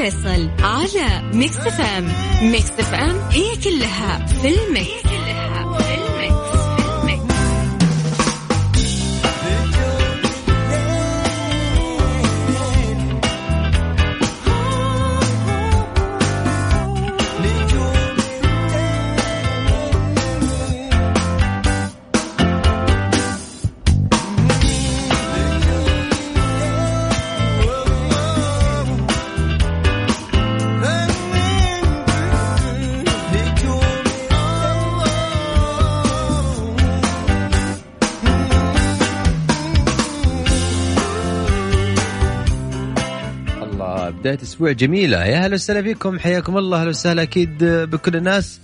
الفيصل على ميكس فام ميكس فام هي كلها في الميكس. بداية أسبوع جميلة. يا هلا وسهلا فيكم حياكم الله. أهلا وسهلا أكيد بكل الناس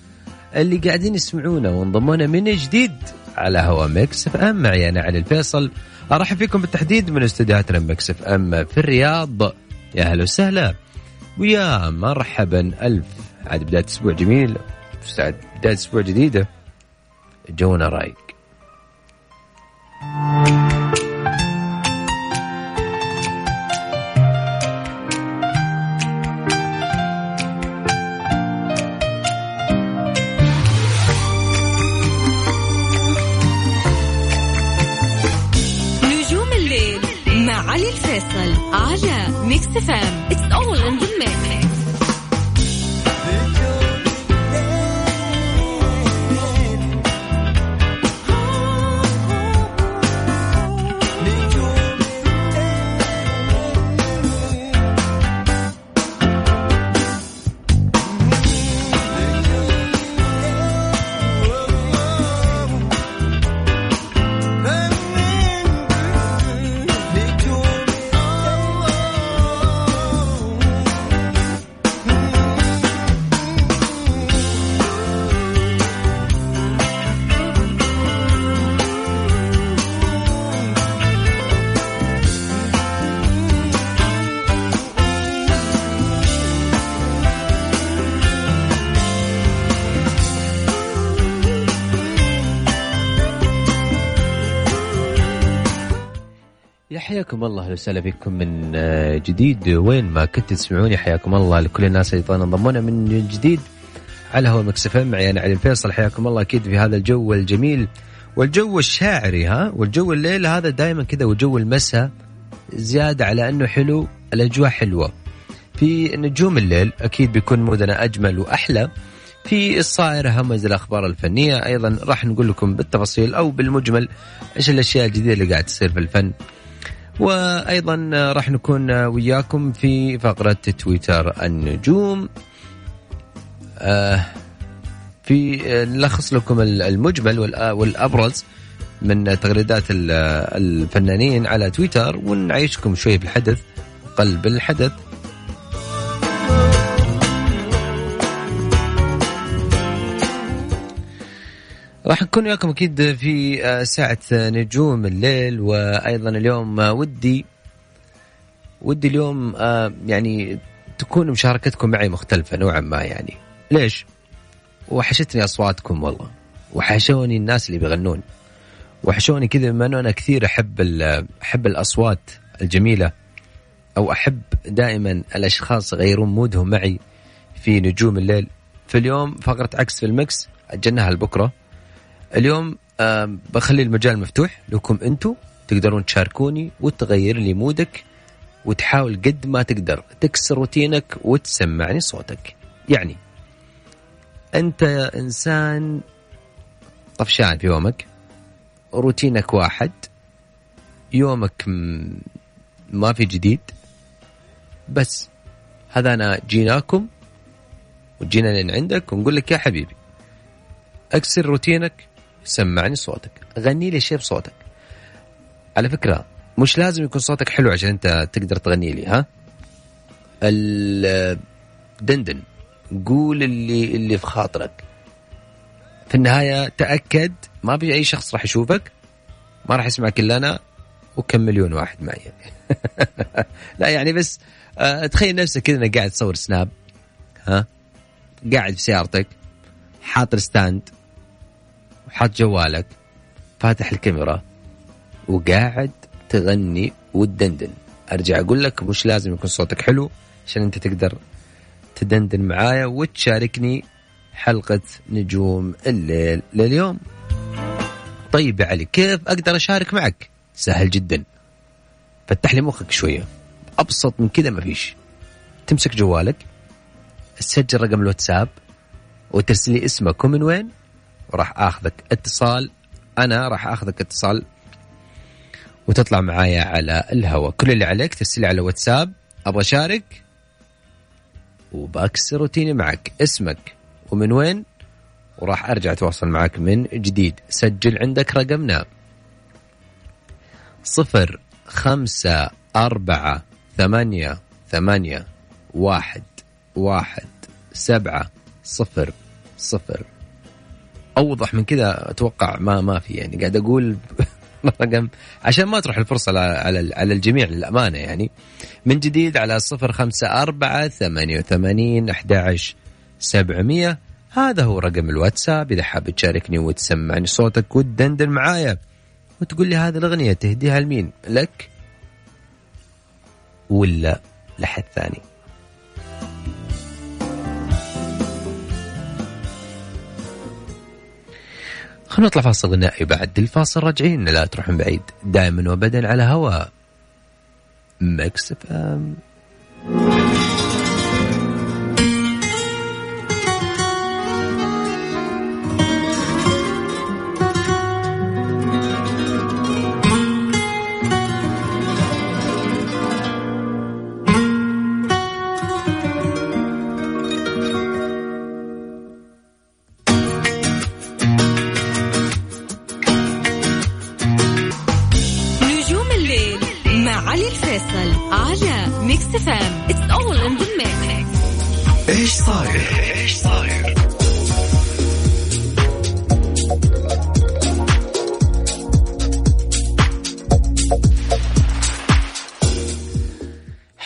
اللي قاعدين يسمعونا وانضمونا من جديد على هوا Mix FM. معي أنا علي الفيصل. أرحب فيكم بالتحديد من استديوهاتنا Mix FM في الرياض. يا هلا وسهلا. ويا مرحبا. ألف. عاد بداية أسبوع جميل. بداية أسبوع جديدة. جونا رايق. ميكس فام حياكم الله وسهلا بكم من آه، جديد. وين ما كنت تسمعوني حياكم الله لكل الناس اللي انضمونا من جديد على هو مكسف معي أنا علي الفيصل. حياكم الله أكيد في هذا الجو الجميل. والجو الشاعري ها؟ والجو الليل هذا دائما كذا وجو المساء زيادة على أنه حلو الأجواء حلوة. في نجوم الليل أكيد بيكون مودنا أجمل وأحلى. في الصائرة همز الأخبار الفنية. أيضا راح نقول لكم بالتفاصيل أو بالمجمل إيش الأشياء الجديدة اللي قاعد تصير في الفن. وأيضا راح نكون وياكم في فقرة تويتر النجوم. آه، في نلخص لكم المجمل والأبرز من تغريدات الفنانين على تويتر ونعيشكم شوي بالحدث قلب الحدث. راح نكون وياكم أكيد في آه، ساعة نجوم الليل وأيضا اليوم آه، ودي ودي اليوم آه، يعني تكون مشاركتكم معي مختلفة نوعا ما يعني. ليش؟ وحشتني أصواتكم والله. وحشوني الناس اللي بيغنون. وحشوني كذا بما أنه أنا كثير أحب أحب الأصوات الجميلة أو أحب دائما الأشخاص يغيرون مودهم معي في نجوم الليل. في اليوم فقرة عكس في ال Mix اجلناها لبكرة. اليوم بخلي المجال مفتوح لكم أنتم تقدرون تشاركوني وتغير لي مودك وتحاول قد ما تقدر تكسر روتينك وتسمعني صوتك. يعني انت انسان طفشان في يومك روتينك واحد يومك ما في جديد بس هذا أنا جيناكم وجينا لين عندك ونقول لك يا حبيبي اكسر روتينك سمعني صوتك. غني لي شيء بصوتك على فكرة مش لازم يكون صوتك حلو عشان أنت تقدر تغني لي ها؟ الدندن. قول اللي اللي في خاطرك. في النهاية تأكد ما في أي شخص راح يشوفك ما راح يسمعك الا أنا وكم مليون واحد معي. لا يعني بس آه، تخيل نفسك كذا إنك قاعد تصور سناب ها؟ قاعد في سيارتك حاط ستاند وحاط جوالك فاتح الكاميرا وقاعد تغني وتدندن. أرجع أقول لك مش لازم يكون صوتك حلو عشان أنت تقدر تدندن معايا وتشاركني حلقة نجوم الليل لليوم. طيب يا علي كيف أقدر أشارك معك؟ سهل جدا. فتح لي مخك شوية. أبسط من كذا ما فيش. تمسك جوالك تسجل رقم الواتساب وترسل لي اسمك. ومن وين؟ وراح آخذك اتصال. أنا راح آخذك اتصال وتطلع معايا على الهواء. كل اللي عليك ترسل على واتساب. أبغى أشارك وبكسر روتيني معك. اسمك ومن وين؟ وراح أرجع أتواصل معك من جديد. سجل عندك رقمنا. صفر خمسة أربعة ثمانية ثمانية واحد واحد سبعة صفر صفر. أوضح من كذا أتوقع ما ما في يعني. قاعد أقول رقم عشان ما تروح الفرصة على على الجميع للأمانة يعني. من جديد على صفر خمسة أربعة ثمانية وثمانين أحد سبعمية. هذا هو رقم الواتساب. إذا حاب تشاركني وتسمعني صوتك وتدندن معايا وتقول لي هذه الأغنية تهديها لمين؟ لك ولا لحد ثاني. خلونا نطلع فاصل غنائي بعد. الفاصل راجعين لا تروحون بعيد. دائما وابدا على هوا. مكس إم.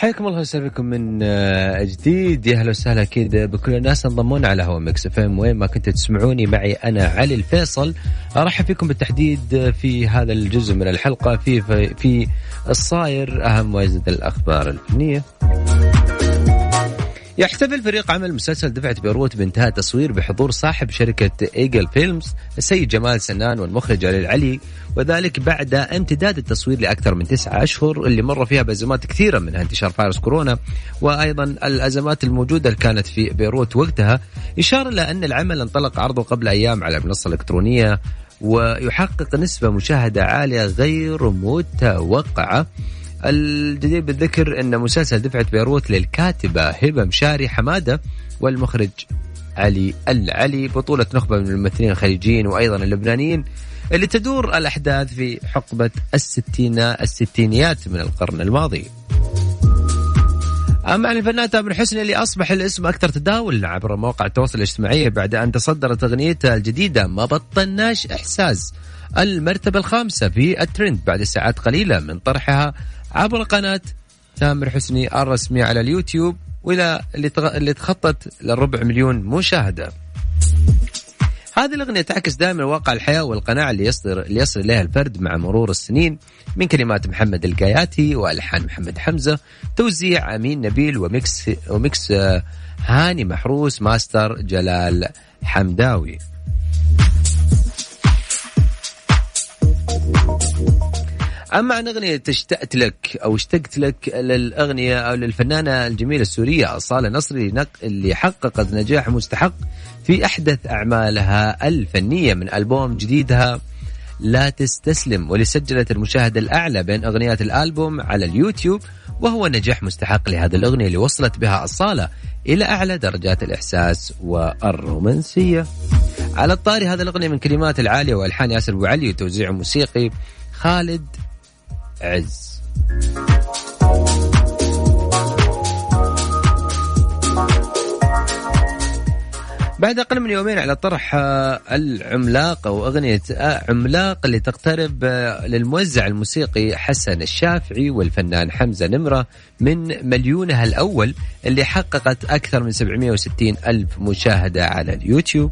حياكم الله وسهلا بكم من آه، جديد. يا أهلا وسهلا أكيد بكل الناس انضمونا على هوا Mix FM. وين ما كنتوا تسمعوني معي أنا علي الفيصل. أرحب فيكم بالتحديد في هذا الجزء من الحلقة في, في الصاير أهم واجد الأخبار الفنية. يحتفل فريق عمل مسلسل دفعة بيروت بانتهاء التصوير بحضور صاحب شركة Eagle Films السيد جمال سنان والمخرج علي العلي وذلك بعد امتداد التصوير لأكثر من تسعة أشهر اللي مر فيها بأزمات كثيرة منها انتشار فيروس كورونا وأيضا الأزمات الموجودة اللي كانت في بيروت وقتها. إشارة إلى أن العمل انطلق عرضه قبل أيام على المنصة الإلكترونية ويحقق نسبة مشاهدة عالية غير متوقعة. الجدير بالذكر أن مسلسل دفعة بيروت للكاتبة هبة مشاري حمادة والمخرج علي العلي بطولة نخبة من الممثلين الخليجيين وأيضا اللبنانيين اللي تدور الأحداث في حقبة الستينة الستينيات من القرن الماضي. أما عن الفنان تامر حسني اللي أصبح الاسم أكثر تداول عبر مواقع التواصل الاجتماعي بعد أن تصدرت أغنيته الجديدة ما بطلناش إحساس. المرتبة الخامسة في الترند بعد ساعات قليلة من طرحها عبر قناة تامر حسني الرسمية على اليوتيوب والى اللي تخطت للربع مليون مشاهدة. هذه الأغنية تعكس دائما واقع الحياة والقناعة اللي يصدر اللي يصل إليها الفرد مع مرور السنين من كلمات محمد القاياتي وألحان محمد حمزة توزيع أمين نبيل و mix و mix آه، هاني محروس ماستر جلال حمداوي أما عن أغنية اشتقت لك أو اشتقت لك للأغنية أو للفنانة الجميلة السورية أصالة نصري اللي حققت نجاح مستحق في أحدث أعمالها الفنية من ألبوم جديدها لا تستسلم واللي سجلت المشاهدة الأعلى بين أغنيات الألبوم على اليوتيوب وهو نجاح مستحق لهذه الأغنية اللي وصلت بها أصالة إلى أعلى درجات الإحساس والرومانسية. على الطاري هذه الأغنية من كلمات العالية وألحان ياسر أبو علي وتوزيع موسيقي خالد عز. بعد أقل من يومين على طرح آه، العملاق أو أغنية آه، عملاق اللي تقترب آه، للموزع الموسيقي حسن الشافعي والفنان حمزة نمرة من مليونها الأول اللي حققت أكثر من 760 ألف مشاهدة على اليوتيوب.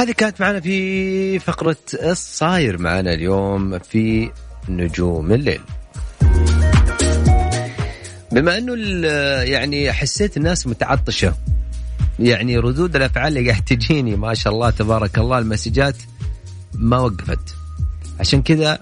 هذه كانت معنا في فقرة الصاير. معنا اليوم في نجوم الليل. بما إنه يعني حسيت الناس متعطشة يعني ردود الأفعال اللي قاعد تجيني ما شاء الله تبارك الله المسجات ما وقفت. عشان كذا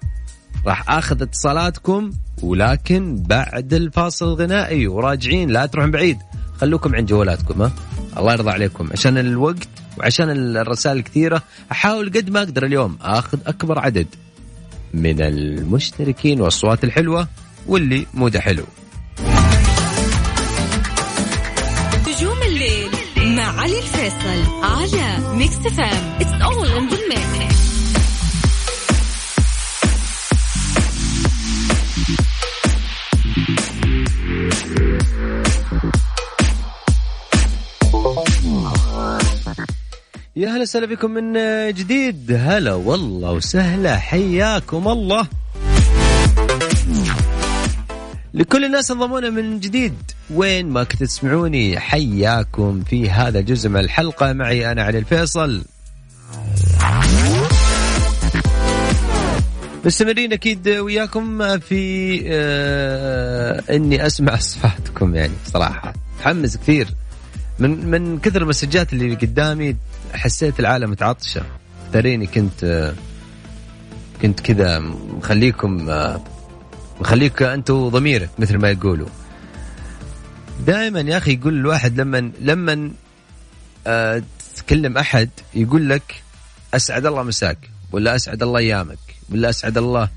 راح آخذ اتصالاتكم ولكن بعد الفاصل الغنائي وراجعين لا تروحون بعيد. خلوكم عند جوالاتكم ها؟ الله يرضى عليكم. عشان الوقت وعشان الرسائل الكثيرة أحاول قد ما أقدر اليوم أخذ أكبر عدد من المشتركين والأصوات الحلوة واللي موده حلو. نجوم الليل مع علي الفيصل على Mix FM It's all in the mix. يا هلا وسهلا بكم من جديد. هلا والله وسهلا. حياكم الله. لكل الناس انضمونا من جديد. وين ما كنت تسمعوني حياكم في هذا الجزء من الحلقة. معي أنا علي الفيصل. مستمرين أكيد وياكم في آه إني أسمع أصواتكم يعني صراحة. حمس كثير. من من كثر المسجات اللي قدامي حسيت العالم متعطشة. تريني كنت كنت كذا مخليكم مخليك أنتم ضميرك مثل ما يقولوا. دائما يا أخي يقول الواحد لما لما آه، تكلم أحد يقول لك أسعد الله مساك ولا أسعد الله أيامك ولا أسعد الله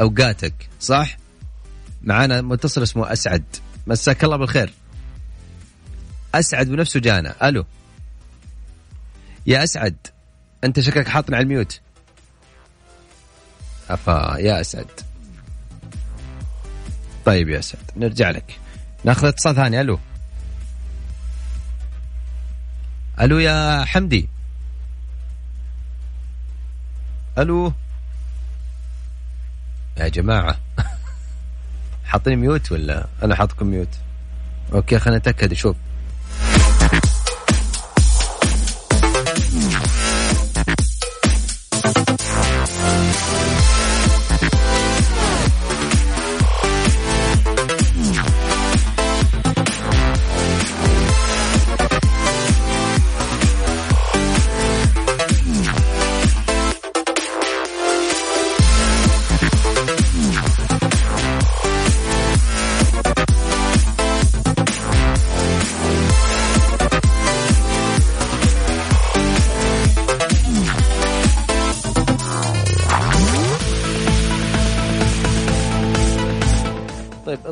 أوقاتك صح؟ معانا متصل اسمه أسعد. مساك الله بالخير. أسعد بنفسه جانا. ألو. يا أسعد أنت شكلك حاطني على الميوت. أفا يا أسعد. طيب يا أسعد نرجع لك. ناخذ اتصال ثاني ألو. ألو يا حمدي. ألو. يا جماعة. حاطين mute ولا؟ أنا حاطكم mute. okay خلينا نتأكد شوف.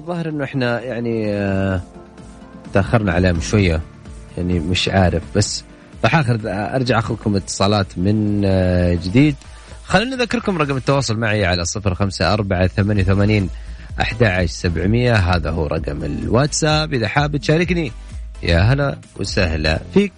الظاهر إنه إحنا يعني آه، تأخرنا عليهم شوية يعني مش عارف. بس راح آخر أرجع اخذكم اتصالات من آه، جديد. خلينا نذكركم رقم التواصل معي على صفر خمسة أربعة ثمانية وثمانين أحد سبعمية. هذا هو رقم الواتساب. إذا حاب تشاركني يا هلا وسهلا فيك.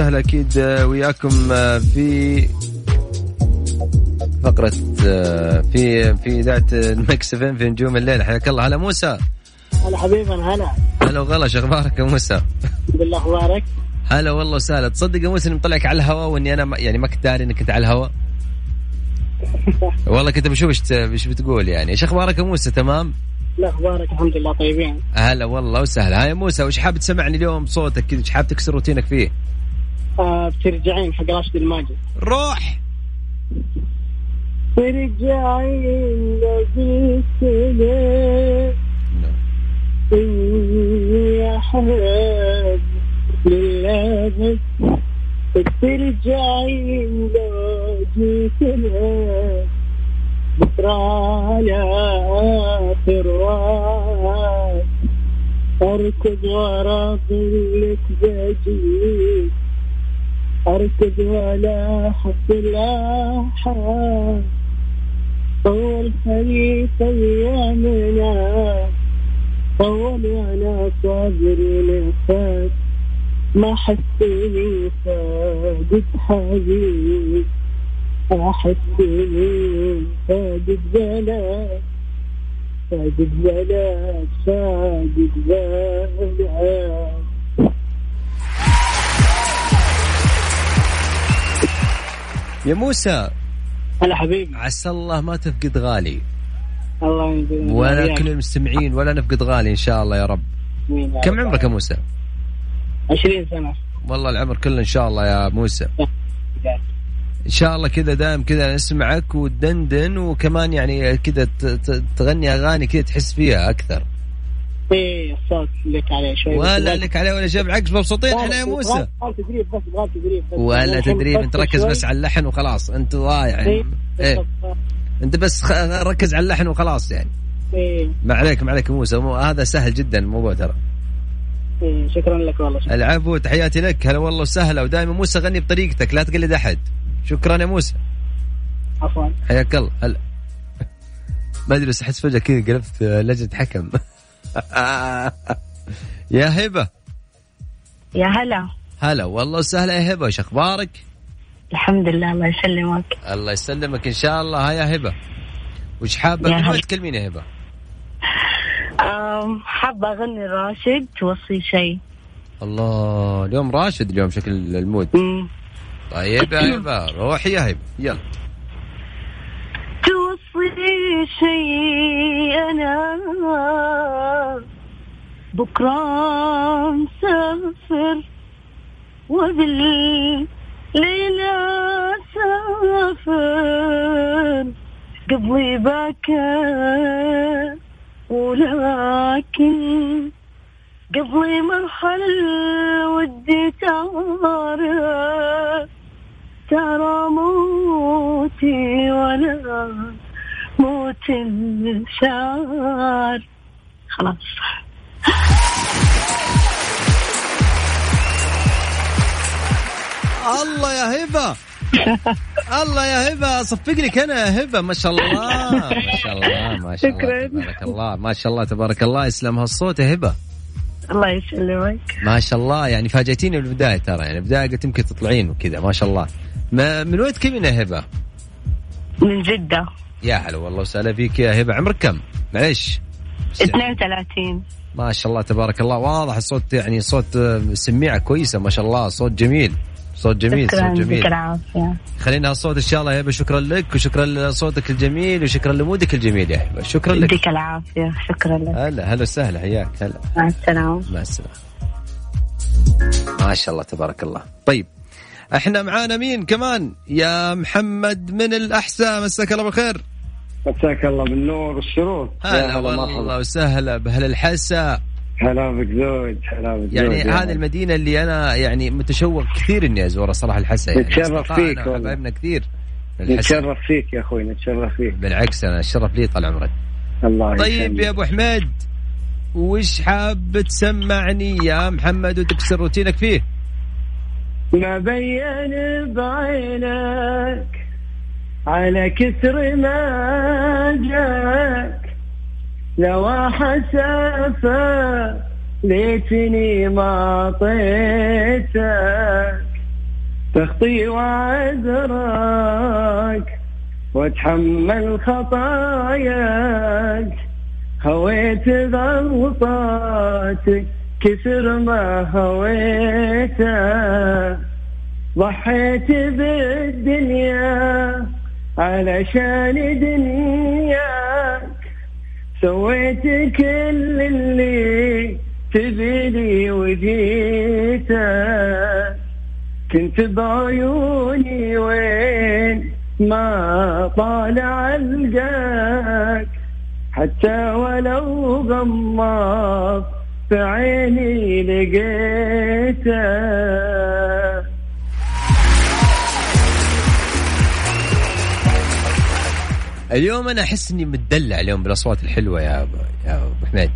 وسهلا أكيد وياكم في فقرة في في إذاعة المكس في نجوم الليل. حياك الله. هلا موسى. هلا حبيبي هلا. هلا وغلا شو أخبارك يا موسى؟ الحمد لله أخبارك؟ هلا والله وسهلا. تصدق يا موسى إني مطلعك على الهواء وإني أنا يعني ما كنت داري إنك كنت على الهواء؟ والله كنت بشوف إيش إيش بتقول يعني. إيش أخبارك يا موسى؟ تمام؟ لا أخبارك؟ الحمد لله طيبين. هلا والله وسهلا. هاي موسى وش حاب تسمعني اليوم؟ صوتك كذا إيش حاب تكسر روتينك فيه؟ بترجعين حق راشد الماجد. روح. ترجعين لو قلت يا حبيب لله. بترجعين لو جيت بكرة لا تروح أركض ورا ظلك بجيب. أركض ولا حصل احد طول خليفه ايامنا طول وأنا صابر لفات ما حسيت فاقد حبيب أحسني فاقد بلد فاقد بلد فاقد بلد يا موسى. هلا حبيبي. عسى الله ما تفقد غالي. الله يجزيك ولا كل المستمعين ولا نفقد غالي إن شاء الله يا رب. كم عمرك يا موسى؟ 20 سنة. والله العمر كله إن شاء الله يا موسى. إن شاء الله كذا دائم كذا نسمعك وتدندن وكمان يعني كذا تغني أغاني كذا تحس فيها أكثر. إيه الصوت لك عليه شوي ولا لك عليه ولا جاب عكس مبسوطين إحنا يا موسى. تدريب بس تدريب بس ولا تدريب أنت ركز بس على اللحن وخلاص أنت ضايع إيه, إيه. أنت بس ركز على اللحن وخلاص يعني. إيه. ما عليك ما عليك يا موسى هذا سهل جدا الموضوع ترى. إيه شكرا لك والله شكرا. العفو تحياتي لك هلا والله وسهلا ودائما موسى غني بطريقتك لا تقلد أحد. شكرا يا موسى. عفوا. حياك الله هلا. ما أدري بس أحس فجأة كذا قلبت لجنة حكم. يا هبة. يا هلا. هلا والله وسهلا يا هبة. إيش أخبارك؟ الحمد لله الله يسلمك. الله يسلمك إن شاء الله. ها يا هبة. وش حابة من وين تكلمين يا هبة؟ حابة أغني راشد توصي شيء. الله اليوم راشد اليوم شكل المود. مم. طيب يا هبة روحي يا هبة. يلا. توصي شيء أنا بكره مسافر وبالليل سافر قبلي بكى ولكن قبلي مرحلة ودي تعرف ترى موتي ولا الشعر خلاص. الله يا هبة. الله يا هبة اصفق لك أنا يا هبة. ما شاء الله ما شاء الله ما شاء الله تبارك الله ما شاء الله تبارك الله. يسلم هالصوت يا هبة. الله يسلمك. ما شاء الله يعني فاجأتيني بالبداية ترى. يعني البدايه قلت يمكن تطلعين وكذا ما شاء الله. ما من وين تكلمين يا هبة؟ من جدة. يا هلا والله وسهلا فيك يا هبة. عمرك كم؟ معليش. 32 ما شاء الله تبارك الله. واضح الصوت يعني صوت سميعة كويسة ما شاء الله. صوت جميل. صوت جميل شكرا صوت جميل خلينا الصوت إن شاء الله يا هبة. شكرا لك وشكرا لصوتك الجميل وشكرا لمودك الجميل يا هبة. شكرا لك. يديك العافية. شكرا لك. هلا هلا وسهلا. حياك. هلا. مع السلامة. مع السلامة. ما شاء الله تبارك الله. طيب إحنا معانا مين كمان؟ يا محمد من الأحساء. مساك الله بالخير. مساك الله بالنور والسرور هلا والله وسهلا باهل الحسا. هلا بك زوج هلا بك يعني هذه المدينة اللي أنا يعني متشوق كثير إني أزورها صراحة الحسا. يعني نتشرف فيك حبايبنا كثير. نتشرف فيك يا أخوي نتشرف فيك. بالعكس أنا الشرف لي طال عمرك. الله طيب يا أبو حميد وش حاب تسمعني يا محمد وتكسر روتينك فيه؟ ما بين بعينك على كثر ما جاك لو حسافة ليتني ما اعطيتك تخطي وعذرك واتحمل خطاياك. هويت غلطاتك كثر ما هويته. ضحيت بالدنيا علشان دنياك سويت كل اللي تبيني وجيتك. كنت بعيوني وين ما طالع ألقاك. حتى ولو غمض في عيني لقيته اليوم أنا أحس إني متدلع اليوم بالأصوات الحلوة يا ابو يا أبو حميد.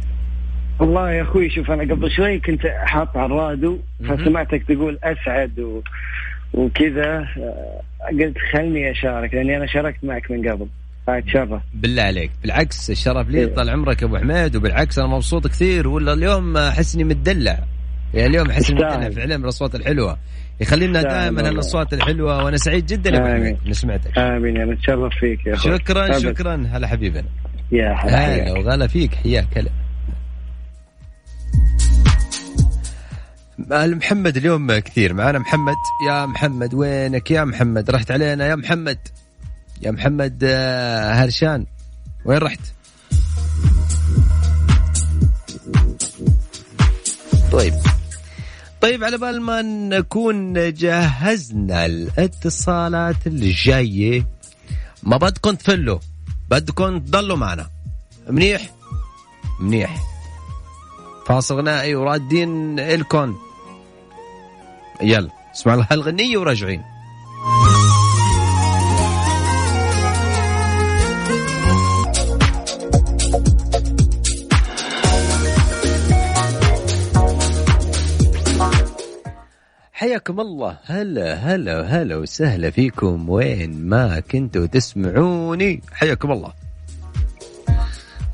والله يا أخوي شوف أنا قبل شوي كنت حاط على الراديو فسمعتك تقول أسعد و... وكذا. قلت خلني أشارك لأني أنا شاركت معك من قبل. اتشرف بالله عليك. بالعكس الشرف لي إيه. طال عمرك يا أبو حميد وبالعكس أنا مبسوط كثير ولا اليوم أحس إني متدلع؟ يعني اليوم أحس إني. متدلع فعلا بالأصوات الحلوة. يخلينا دائما والله. هالأصوات الحلوة وأنا سعيد جدا اني سمعتك آمين. أنا أتشرف فيك يا أخوي. شكرا أبد. شكرا. هلا حبيبنا. يا هلا وغلا فيك. حياك. هلا. محمد اليوم كثير معانا. محمد يا محمد وينك؟ يا محمد رحت علينا. يا محمد يا محمد آه، هرشان وين رحت؟ طيب. طيب على بال ما نكون جهزنا الاتصالات الجاية ما بدكم تفلوا بدكم تضلوا معنا. منيح؟ منيح. فاصل غنائي ورادين الكون يلا اسمع هالغنية وراجعين حياكم الله. هلا هلا هلا وسهلا فيكم. وين ما كنتوا تسمعوني. حياكم الله.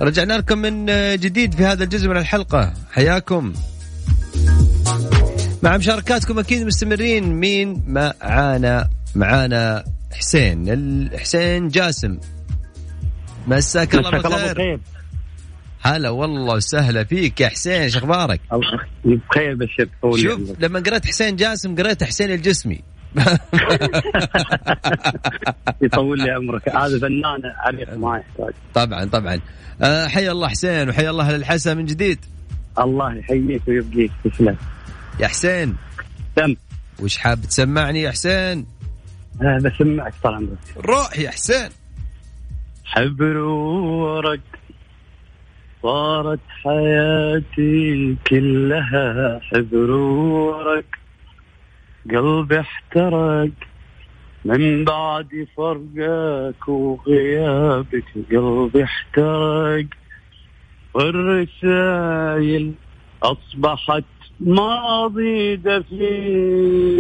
رجعنا لكم من جديد في هذا الجزء من الحلقة. حياكم. مع مشاركاتكم أكيد مستمرين. مين معانا؟ معانا حسين. حسين جاسم. مساك الله بالخير. هلا والله وسهلا فيك يا حسين إيش أخبارك؟ الله بخير بشر شوف لما قرأت حسين جاسم قرأت حسين الجسمي. يطول لي عمرك. هذا فنان عريق ما يحتاج. طبعا طبعا. آه حيا الله حسين وحيا الله للحسن من جديد. الله يحييك ويبقيك. تسلم. يا حسين. تم وش حاب تسمعني يا حسين؟ آه، بسمعك طال عمرك. روح يا حسين. حبر ورق صارت حياتي كلها حبر قلبي احترق. من بعد فرقك وغيابك قلبي احترق. والرسايل أصبحت ماضي دفين.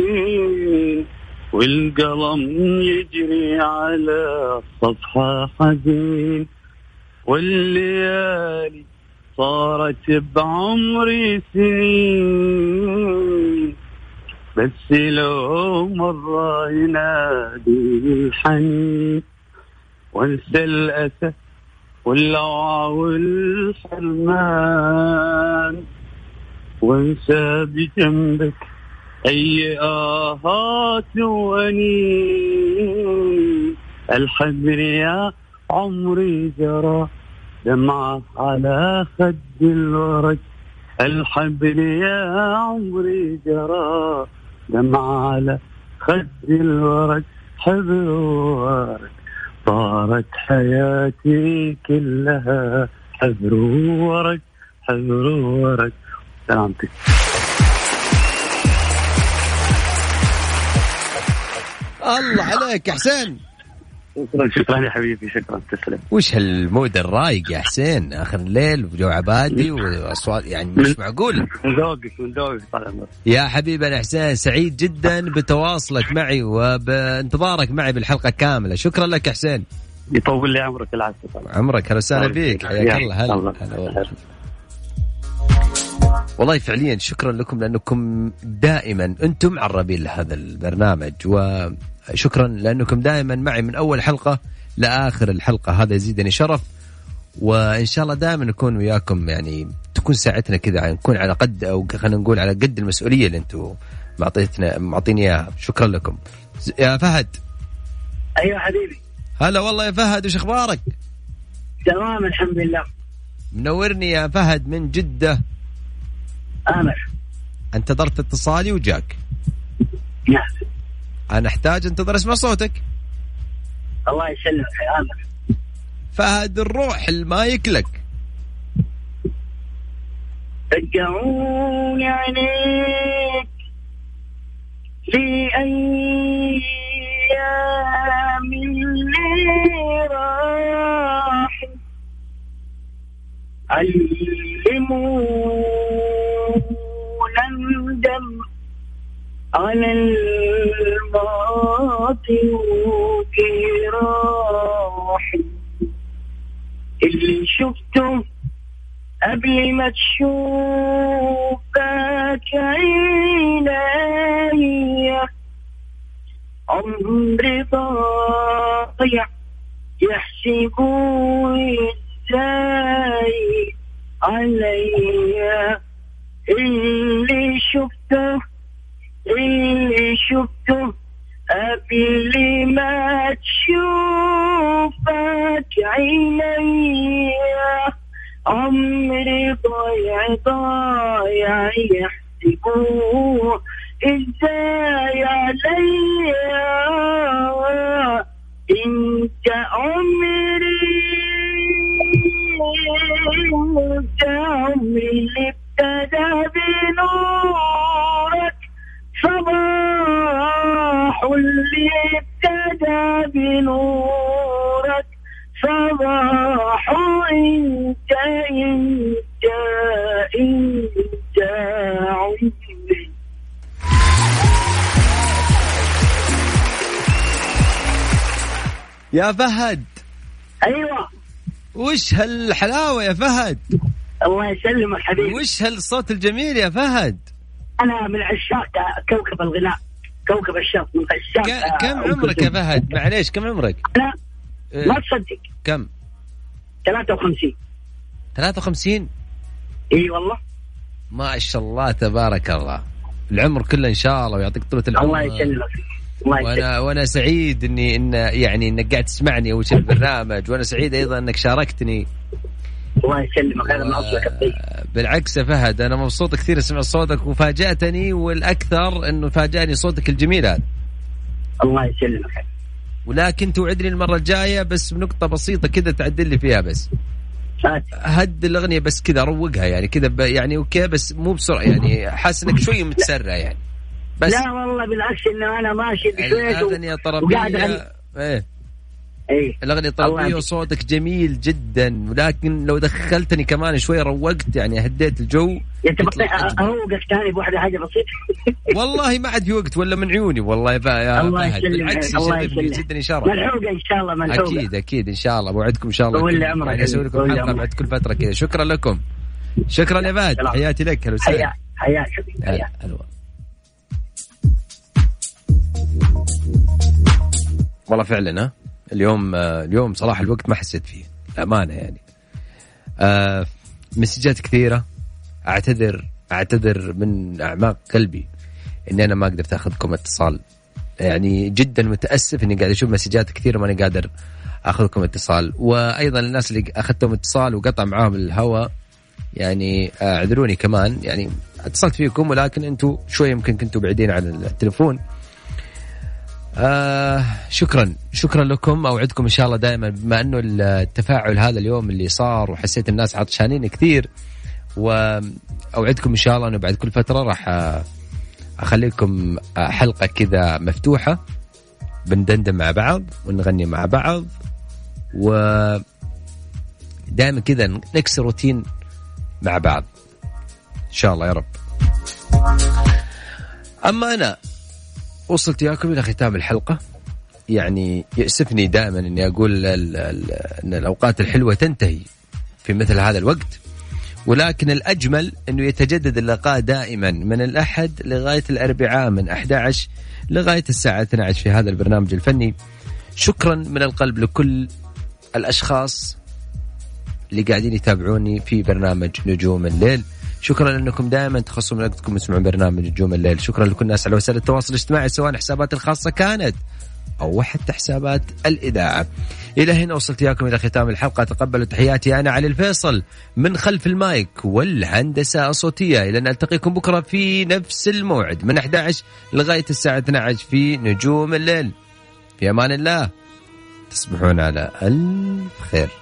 والقلم يجري على صفحة حزين. والليالي صارت بعمري سنين. بس لو مرة ينادي الحنين وانسى الأسى واللوعة والحرمان. وانسى بجنبك أي آهات وأنين. الحبر يا عمري جرى دمعة على خد الورق الحبر يا عمري جرى. دمعة على خد الورق حبر ورق صارت حياتي كلها حبر ورق حبر ورق سلامتك. الله عليك يا حسين. شكرا شكرا يا حبيبي شكرا تسلم. وش هالمود الرايق يا حسين؟ آخر الليل وجو عبادي وأصوات يعني مش معقول. من ذوقك من ذوقك طال عمرك. يا حبيبي أنا حسين سعيد جدا بتواصلك معي وبانتظارك معي بالحلقة كاملة. شكرا لك يا حسين. يطول لي عمرك العافيه عمرك أهلا وسهلا بك حياك الله. هلا هلا. والله فعليا شكرا لكم لأنكم دائما أنتم عربين لهذا البرنامج وشكرا لأنكم دائما معي من أول حلقة لآخر الحلقة. هذا يزيدني شرف وإن شاء الله دائما نكون وياكم يعني تكون ساعتنا كذا يعني نكون على قد أو خلينا نقول على قد المسؤولية اللي أنتم معطيتنا معطيني إياها. شكرا لكم. يا فهد. أيوه حبيبي. هلا والله يا فهد وش أخبارك؟ تمام الحمد لله. منورني يا فهد من جدة. آمر. انتظرت اتصالي وجاك. نعم. أنا أحتاج انتظر اسمع صوتك. الله يسلمك. يا آمر. فهد الروح المايك لك. رجعوني عليك في أيام اللي راح. علمونا على الماضي وجراح اللي شفته قبل ما تشوفك عيني عمري ضايع يحسبوا إزاي عليا. اللي شفته اللي شفته قبل ما تشوفك عيني. عمري ضايع ضايع يحسبوه إزاي عليا. إنت عمري إنت عمري اللي ابتدى بنورك بنورك صباح انت انت انت عمري يا فهد. أيوه. وش هالحلاوة يا فهد؟ الله يسلمك حبيبي. وش هالصوت الجميل يا فهد؟ أنا من عشاق كوكب الغناء. كوكب الشرق من ك- كم عمرك يا فهد؟ معليش كم عمرك؟ أنا إيه، ما تصدق. كم؟ 53 53 إي والله. ما شاء الله تبارك الله. العمر كله إن شاء الله ويعطيك طولة العمر. الله يسلمك. وأنا وأنا سعيد اني ان يعني إنك قاعد تسمعني اول شيء البرنامج. وأنا سعيد أيضا إنك شاركتني الله يسلمك هذا من أصلك الطيب. بالعكس يا فهد أنا مبسوط كثير أسمع صوتك وفاجأتني والأكثر أنه فاجأني صوتك الجميل هذا. الله يسلمك. ولكن توعدني المرة الجاية بس بنقطة بسيطة كذا تعدل لي فيها بس. هد الأغنية بس كذا روقها يعني كذا يعني أوكي بس مو بسرعة يعني حاسس إنك شوي متسرع يعني. بس لا والله بالعكس إنه أنا ماشي الأغنية وقاعد طربيه. إيه. إيه. الأغنية الله طربيه يهديك. وصوتك جميل جدا. ولكن لو دخلتني كمان شوي روقت يعني هديت الجو. انت أجمل. اروقك ثاني بواحده حاجة بسيطة. والله ما عاد في وقت ولا من عيوني. والله يا يا الله فهد يسلمك بالعكس الله يشرفني يسلمك. يزيدني شرف ملحوقة إن شاء الله ملحوقة. أكيد أكيد إن شاء الله. بوعدكم إن شاء الله. طول عمرك. يعني أسوي لكم حلقة. بعد كل فترة كذا. شكرا لكم. شكرا يا فهد. حياتي لك هلا وسهلا. حياك حياك والله فعلا ها؟ اليوم آه، اليوم صراحة الوقت ما حسيت فيه امانه يعني. آه مسجات كثيرة. أعتذر أعتذر من أعماق قلبي إني أنا ما قدرت أخذكم اتصال. يعني جدا متأسف إني قاعد أشوف مسجات كثيرة ماني قادر أخذكم اتصال. وأيضا الناس اللي أخذتهم اتصال وقطع معاهم الهواء يعني آه، أعذروني كمان. يعني اتصلت فيكم ولكن أنتم شوي يمكن كنتوا بعيدين عن التليفون. آه شكرا. شكرا لكم. أوعدكم إن شاء الله دائما بما أنه التفاعل هذا اليوم اللي صار وحسيت الناس عطشانين كثير وأوعدكم إن شاء الله أنه بعد كل فترة راح آه، أخليكم آه، حلقة كذا مفتوحة بندندن مع بعض ونغني مع بعض و دائما كذا نكسر روتين مع بعض. إن شاء الله يا رب. أما أنا وصلت ياكم إلى ختام الحلقة. يعني يأسفني دائما إني أقول إن الأوقات الحلوة تنتهي في مثل هذا الوقت. ولكن الأجمل إنه يتجدد اللقاء دائما من الأحد لغاية الأربعاء من 11 لغاية الساعة 12 في هذا البرنامج الفني. شكرا من القلب لكل الأشخاص اللي قاعدين يتابعوني في برنامج نجوم الليل. شكرا انكم دائما تخصصوا من وقتكم تسمعون برنامج نجوم الليل. شكرا لكل الناس على وسائل التواصل الاجتماعي سواء حسابات الخاصة كانت أو حتى حسابات الإذاعة. إلى هنا وصلت إياكم إلى ختام الحلقة. تقبلوا تحياتي أنا علي الفيصل من خلف المايك والهندسة الصوتية. إلى أن ألتقيكم بكرة في نفس الموعد من 11 لغاية الساعة 12 في نجوم الليل. في أمان الله. تصبحون على ألف خير.